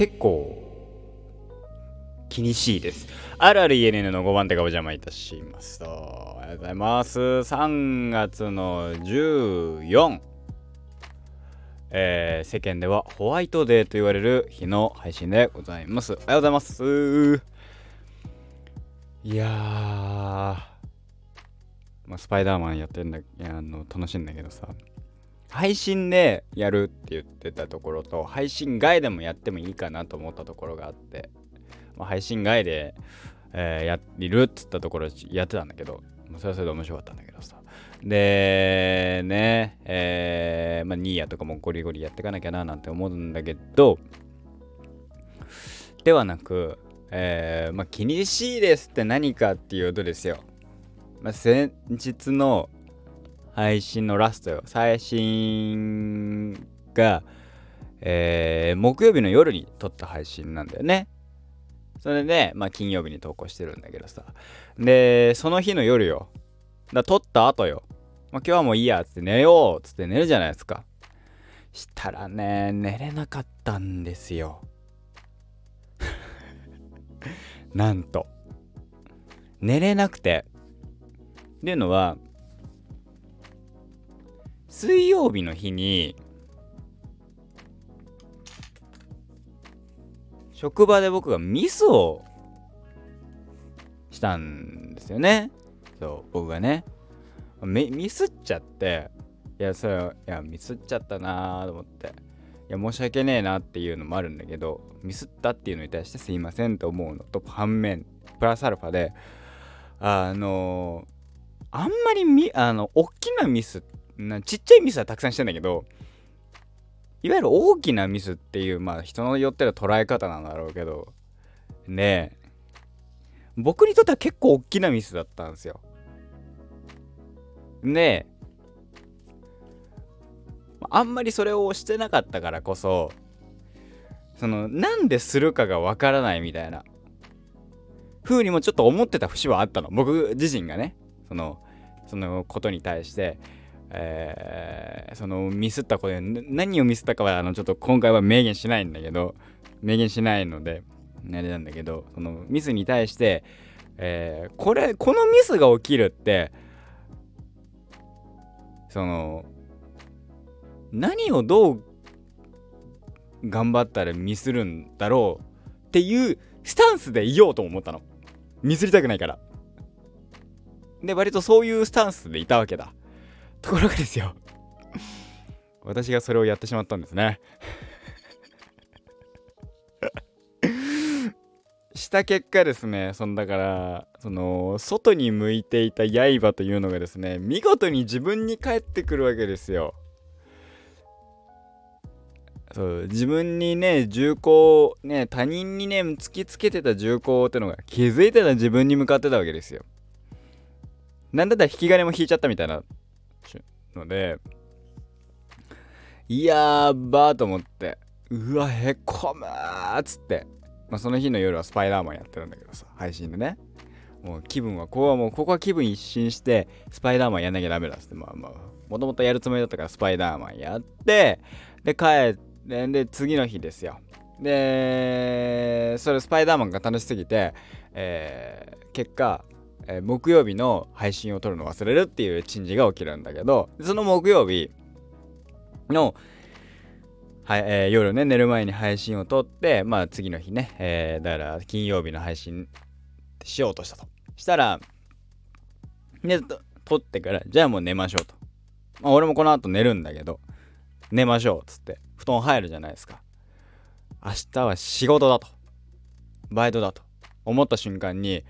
結構気にしいです。あるある ENN の5番手がお邪魔いたします。ありがとうございます。3月の14、えー、世間ではホワイトデーと言われる日の配信でございます。おはようございます。いやー、まあ、スパイダーマンやってんだあの楽しいんだけどさ配信でやるって言ってたところと配信外でもやってもいいかなと思ったところがあってまあ、配信外で、えー、やっるっつったところやってたんだけど、それはそれで面白かったんだけどさ。で、ね、えー、まあ、ニーヤとかもゴリゴリやっていかなきゃななんて思うんだけど、ではなく、えー、まあ、気にしいですって何かっていうとですよ。まあ、先日の配信のラストよ。最新が、えー、木曜日の夜に撮った配信なんだよね。それで、まあ、金曜日に投稿してるんだけどさ。で、その日の夜よ。だ撮った後よ。まあ、今日はもういいや、つって寝よう、つって寝るじゃないですか。したらね、寝れなかったんですよ。なんと。寝れなくて。っていうのは、水曜日の日に、職場で僕がミスをしたんですよね。そう、僕がね。ミスっちゃって、いや、それ、いや、ミスっちゃったなーと思って。いや、申し訳ねえなっていうのもあるんだけど、ミスったっていうのに対してすいませんと思うのと反面、プラスアルファで、あのー、あんまりみ、あの、大きなミスっ、なちっちゃいミスはたくさんしてんだけど、いわゆる大きなミスっていう、まあ人のよっての捉え方なんだろうけど、ねえ、僕にとっては結構大きなミスだったんですよ。で、あんまりそれをしてなかったからこそ、その、なんでするかがわからないみたいな、風にもちょっと思ってた節はあったの。僕自身がね、その、そのことに対して、えー、そのミスったことで何をミスったかはあのちょっと今回は明言しないんだけど明言しないのであれなんだけどそのミスに対して、えー、これこのミスが起きるってその何をどう頑張ったらミスるんだろうっていうスタンスでいようと思ったの。ミスりたくないから。で割とそういうスタンスでいたわけだ。ところがですよ。私がそれをやってしまったんですね。した結果ですねそのだからその外に向いていた刃というのがですね見事に自分に返ってくるわけですよ。そう自分にね銃口ね他人にね突きつけてた銃口ってのが気づいてた自分に向かってたわけですよ。なんだったら引き金も引いちゃったみたいなので、いやーばーと思って、うわ、へこむーっつって、まあ、その日の夜はスパイダーマンやってるんだけどさ、配信でね。もう気分は、ここはもう、ここは気分一新して、スパイダーマンやんなきゃダメだっつって、まあまあ、もともとやるつもりだったからスパイダーマンやって、で、帰って、で、次の日ですよ。で、それスパイダーマンが楽しすぎて、えー、結果、えー、木曜日の配信を撮るの忘れるっていう珍事が起きるんだけど、その木曜日の、はいえー、夜ね、寝る前に配信を撮って、まあ次の日ね、えー、だから金曜日の配信しようとしたと。したら、ね、撮ってから、じゃあもう寝ましょうと。まあ俺もこの後寝るんだけど、寝ましょうっつって、布団入るじゃないですか。明日は仕事だと。バイトだと。思った瞬間に、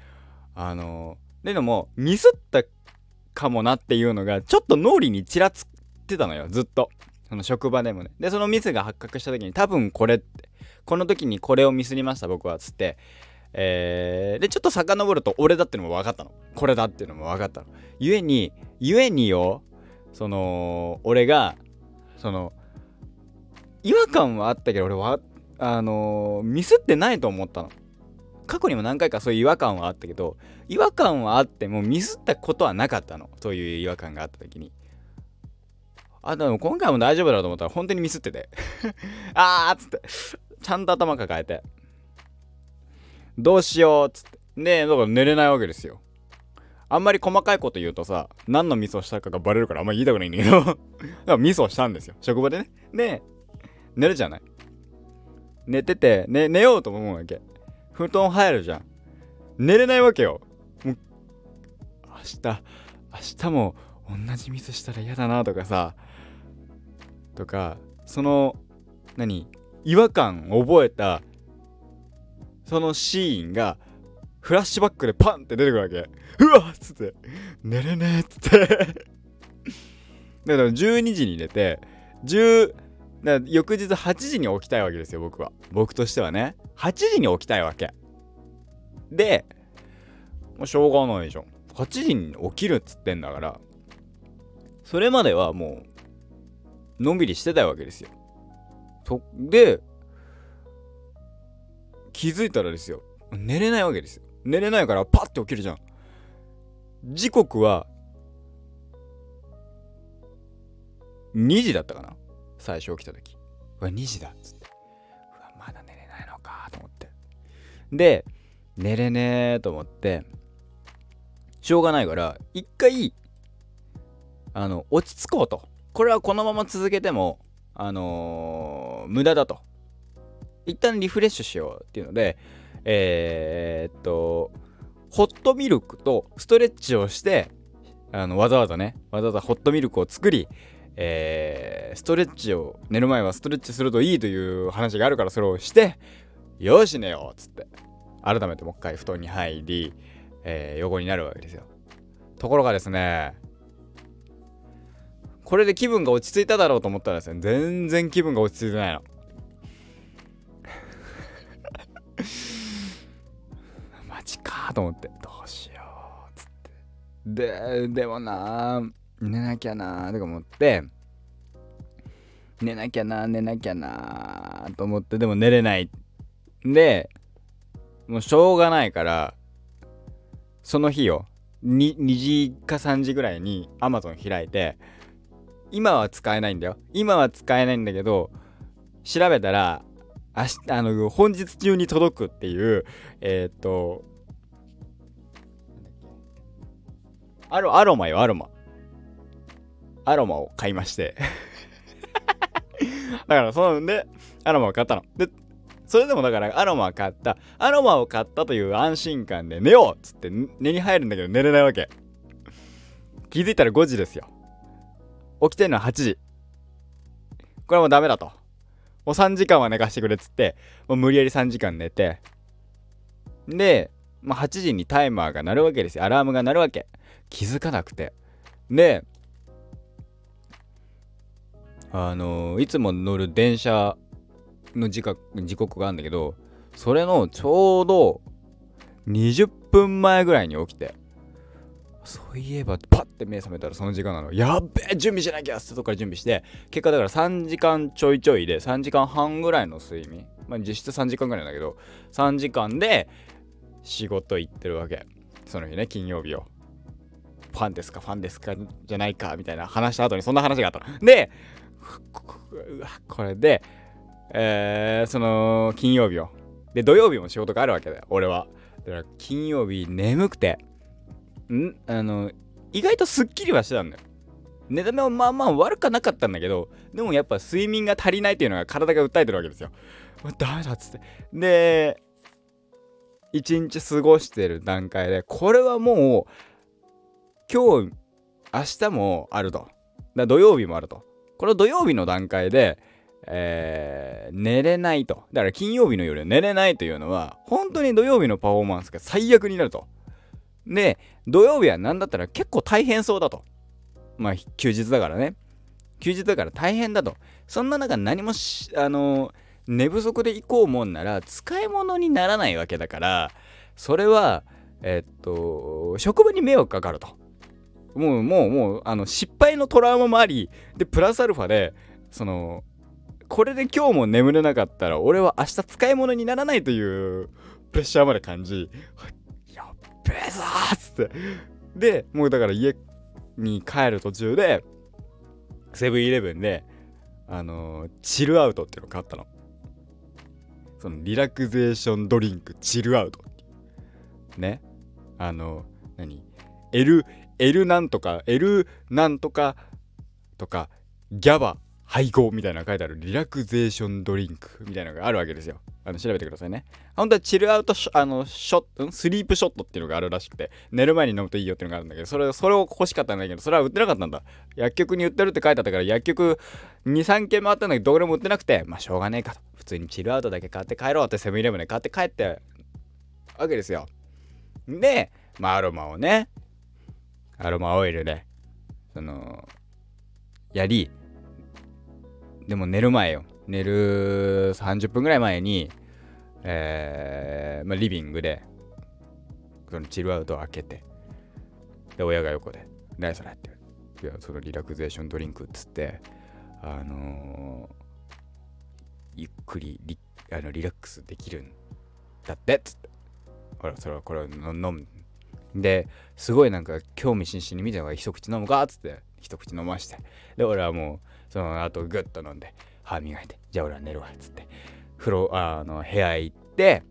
あのでもミスったかもなっていうのがちょっと脳裏にちらつってたのよずっと。その職場でもね。でそのミスが発覚した時に多分これって。この時にこれをミスりました僕はつって。えー、でちょっと遡ると俺だってのも分かったの。これだっていうのも分かったの。ゆえにゆえによその俺がその違和感はあったけど俺はあのー、ミスってないと思ったの。過去にも何回かそういう違和感はあったけど違和感はあってもミスったことはなかったの。そういう違和感があった時に。あでも今回も大丈夫だと思ったら本当にミスってて。あーっつって。ちゃんと頭抱えて。どうしようっつって。でだから寝れないわけですよ。あんまり細かいこと言うとさ何のミスをしたかがバレるからあんまり言いたくないんだけど。だからミスをしたんですよ。職場でね。で寝るじゃない。寝てて、ね、寝ようと思うわけ。布団入るじゃん。寝れないわけよ。もう明日明日も同じミスしたら嫌だなとかさ。とかその何？違和感を覚えたそのシーンがフラッシュバックでパンって出てくるわけ。うわっつって。寝れねえっつって。だから12時に寝てだ翌日8時に起きたいわけですよ僕は。僕としてはね。8時に起きたいわけ。でもうしょうがないじゃん8時に起きるっつってんだからそれまではもうのんびりしてたわけですよ。そで気づいたらですよ。寝れないわけですよ。寝れないからパッて起きるじゃん。時刻は2時だったかな。最初起きた時。うわ2時だっつって。うわまだ寝れないのかと思って。で寝れねえと思ってしょうがないから一回あの落ち着こうと。これはこのまま続けてもあのー、無駄だと。一旦リフレッシュしようっていうのでえー、っとホットミルクとストレッチをしてあのわざわざねわざわざホットミルクを作りえー、ストレッチを寝る前はストレッチするといいという話があるからそれをしてよし寝ようっつって改めてもう一回布団に入り、えー、横になるわけですよ。ところがですねこれで気分が落ち着いただろうと思ったらですね全然気分が落ち着いてないの。マジかと思ってどうしようっつって。ででもなあ寝なきゃなーとか思って寝なきゃなー寝なきゃなーと思ってでも寝れない。でもうしょうがないからその日よ 2, 2時か3時ぐらいに Amazon 開いて今は使えないんだよ。今は使えないんだけど調べたら明日あの本日中に届くっていうえっ、とアロアロマよアロマ。アロマを買いまして。だからそのでアロマを買ったの。でそれでもだからアロマを買った。アロマを買ったという安心感で寝ようっつって寝に入るんだけど寝れないわけ。気づいたら5時ですよ。起きてるのは8時。これはもうダメだと。もう3時間は寝かしてくれっつってもう無理やり3時間寝て。で、まあ、8時にタイマーが鳴るわけですよ。アラームが鳴るわけ。気づかなくて。であの、いつも乗る電車の時時刻があるんだけどそれのちょうど20分前ぐらいに起きてそういえばパッて目覚めたらその時間なの。やっべえ準備しなきゃってとこから準備して結果だから3時間ちょいちょいで3時間半ぐらいの睡眠。まあ実質3時間ぐらいなんだけど3時間で仕事行ってるわけ。その日ね金曜日を。ファンですかファンですかじゃないかみたいな話した後にそんな話があったの。でこれで、えー、その金曜日を。で、土曜日も仕事があるわけだよ、俺は。だから金曜日眠くて、んあの、意外とすっきりはしてたんだよ。寝だめもまあまあ悪くなかったんだけど、でもやっぱ睡眠が足りないっていうのが体が訴えてるわけですよ。ダメだっつって。で、一日過ごしてる段階で、これはもう、今日、明日もあると。だ土曜日もあると。この土曜日の段階で、えー、寝れないと。だから金曜日の夜寝れないというのは、本当に土曜日のパフォーマンスが最悪になると。で、土曜日は何だったら結構大変そうだと。まあ、休日だからね。休日だから大変だと。そんな中何もしあの寝不足で行こうもんなら使い物にならないわけだから、それは、えっと、職場に迷惑かかると。もうもうもうあの失敗のトラウマもありでプラスアルファでそのこれで今日も眠れなかったら俺は明日使い物にならないというプレッシャーまで感じやっべえぞっつって。でもうだから家に帰る途中でセブンイレブンであのー、チルアウトっていうのを買ったの。そのリラクゼーションドリンクチルアウトね。あの何？L L なんとか L なんとかとかギャバ配合みたいなのが書いてあるリラクゼーションドリンクみたいなのがあるわけですよ。あの調べてくださいね。本当はチルアウトあのショット、スリープショットっていうのがあるらしくて、寝る前に飲むといいよっていうのがあるんだけど、それそれを欲しかったんだけど、それは売ってなかったんだ。薬局に売ってるって書いてあったから、薬局2、3軒回ったんだけど、どこでも売ってなくて、まあしょうがねえかと。普通にチルアウトだけ買って帰ろうってセブンイレブンで買って帰ってわけですよ。で、まあアロマをね、アロマオイルで、その、やり、でも寝る前よ。寝る30分ぐらい前に、えー、まあ、リビングで、そのチルアウトを開けて、で、親が横で、何それっていや、そのリラクゼーションドリンクっつって、あのー、ゆっくりリあのリラックスできるんだってっつって。ほら、それはこれを飲む。で、すごいなんか興味津々に見てたのが一口飲むかっつって、一口飲まして。で、俺はもう、その後グッと飲んで歯磨いてじゃあ俺は寝るわっつって。風呂あの部屋行って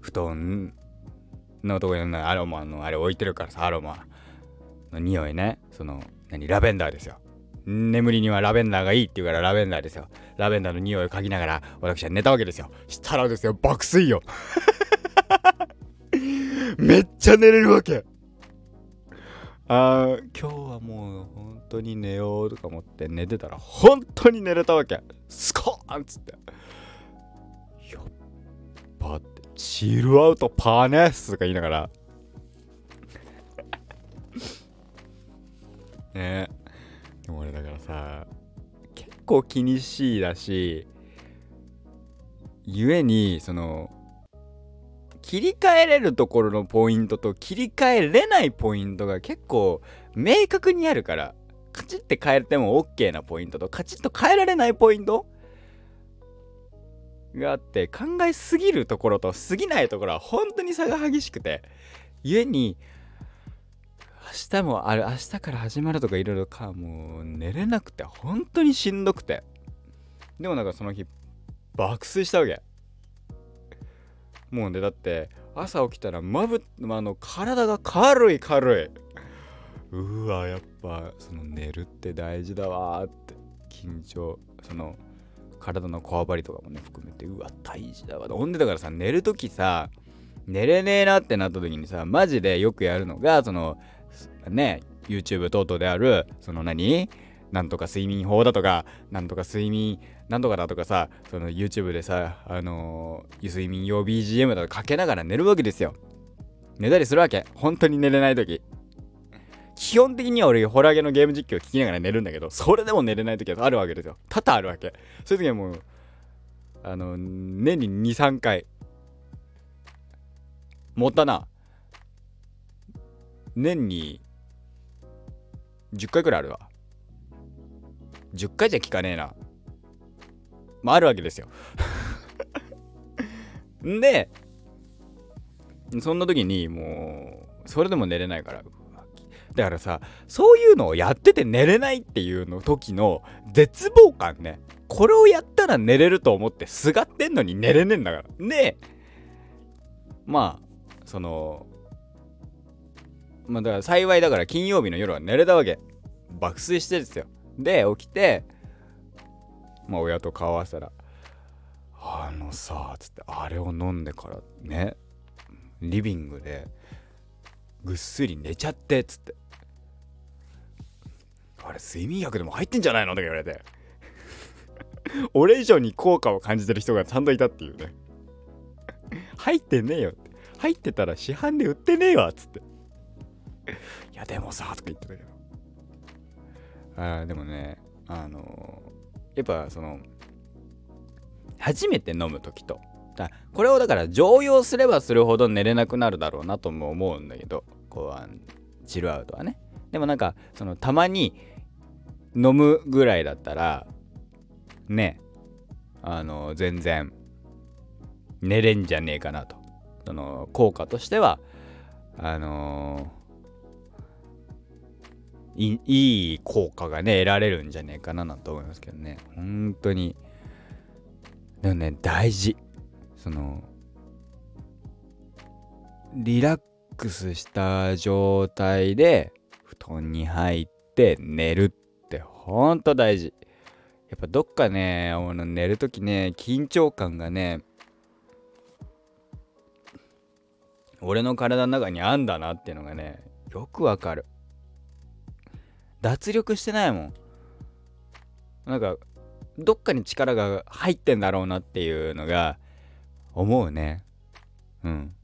布団のとこにアロマのあれ置いてるからさアロマの匂いね。その何ラベンダーですよ。眠りにはラベンダーがいいって言うからラベンダーですよ。ラベンダーの匂いを嗅ぎながら私は寝たわけですよ。したらですよ爆睡よ。めっちゃ寝れるわけ。あ今日はもう本当に寝ようとか思って寝てたら本当に寝れたわけ。スコーンっつって。やっぱって。チルアウトパーネスとか言いながら。ね。でも俺だからさ結構気にしいだしゆえにその切り替えれるところのポイントと切り替えれないポイントが結構明確にあるからカチッて変えても OK なポイントとカチッと変えられないポイント？があって考えすぎるところと過ぎないところは本当に差が激しくて故に明日もある明日から始まるとかいろいろかもう寝れなくて本当にしんどくて。でもなんかその日爆睡したわけ。もうねだって朝起きたらまぶ、まあの体が軽い軽い。うわやっぱその寝るって大事だわって。緊張その体のこわばりとかもね含めてうわ大事だわほんでだからさ寝る時さ寝れねえなってなった時にさマジでよくやるのがそのね YouTube 等々であるその何？なんとか睡眠法だとかなんとか睡眠なんとかだとかさ、その YouTube でさ、あのー、睡眠用 BGM だとかけながら寝るわけですよ。寝たりするわけ。本当に寝れない時。基本的には俺、ホラーゲのゲーム実況聞きながら寝るんだけど、それでも寝れない時はあるわけですよ。多々あるわけ。そういう時はもう、あの、年に2、3回。持ったな。年に10回くらいあるわ。10回じゃ聞かねえな。まあ、あるわけですよ。ん で、そんな時にもう、それでも寝れないから。だからさ、そういうのをやってて寝れないっていうの時の絶望感ね。これをやったら寝れると思ってすがってんのに寝れねえんだから。で、まあ、その、まあだから幸いだから金曜日の夜は寝れたわけ。爆睡してるんですよ。で、起きて、まあ親と顔合わせたら「あのさ」つってあれを飲んでからねリビングでぐっすり寝ちゃってっつって「あれ睡眠薬でも入ってんじゃないの?」とか言われて。俺以上に効果を感じてる人がちゃんといたっていうね。入ってねえよって。入ってたら市販で売ってねえわっつって。いやでもさとか言ってたけど。あでもねあのやっぱその初めて飲む時とだこれをだから常用すればするほど寝れなくなるだろうなとも思うんだけどこうあチルアウトはね。でもなんかそのたまに飲むぐらいだったらねあの全然寝れんじゃねえかなと。その効果としてはあのいい効果がね得られるんじゃねえかななんて思いますけどね。本当に。でもね大事。そのリラックスした状態で布団に入って寝るってほんと大事。やっぱどっかね寝る時ね緊張感がね俺の体の中にあんだなっていうのがねよくわかる。脱力してないもん。なんかどっかに力が入ってんだろうなっていうのが思うね。うん。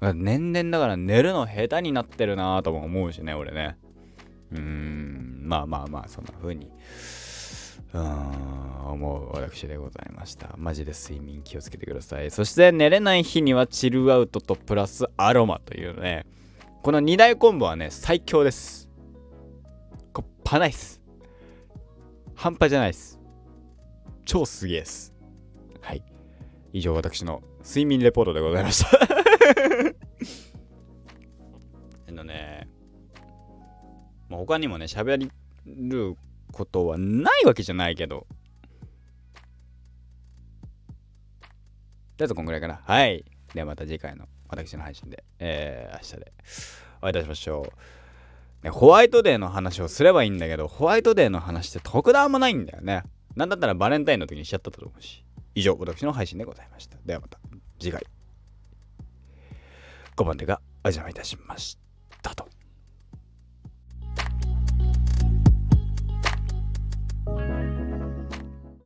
うん。年々だから寝るの下手になってるなぁとも思うしね俺ね。うん。まあまあまあそんな風に。うーん。思う私でございました。マジで睡眠気をつけてください。そして寝れない日にはチルアウトとプラスアロマというね。この2大コンボはね最強です。こっぱないっす。半端じゃないっす。超すげえっす。はい。以上私の睡眠レポートでございました。あのね、まあ、他にもね喋ることはないわけじゃないけど。とりあえずこんぐらいかな。はい。ではまた次回の。私の配信で、えー、明日でお会いいたしましょう、ね。ホワイトデーの話をすればいいんだけど、ホワイトデーの話って特段もないんだよね。なんだったらバレンタインの時にしちゃったと思うし。以上、私の配信でございました。ではまた次回。5番手がお邪魔いたしましたと。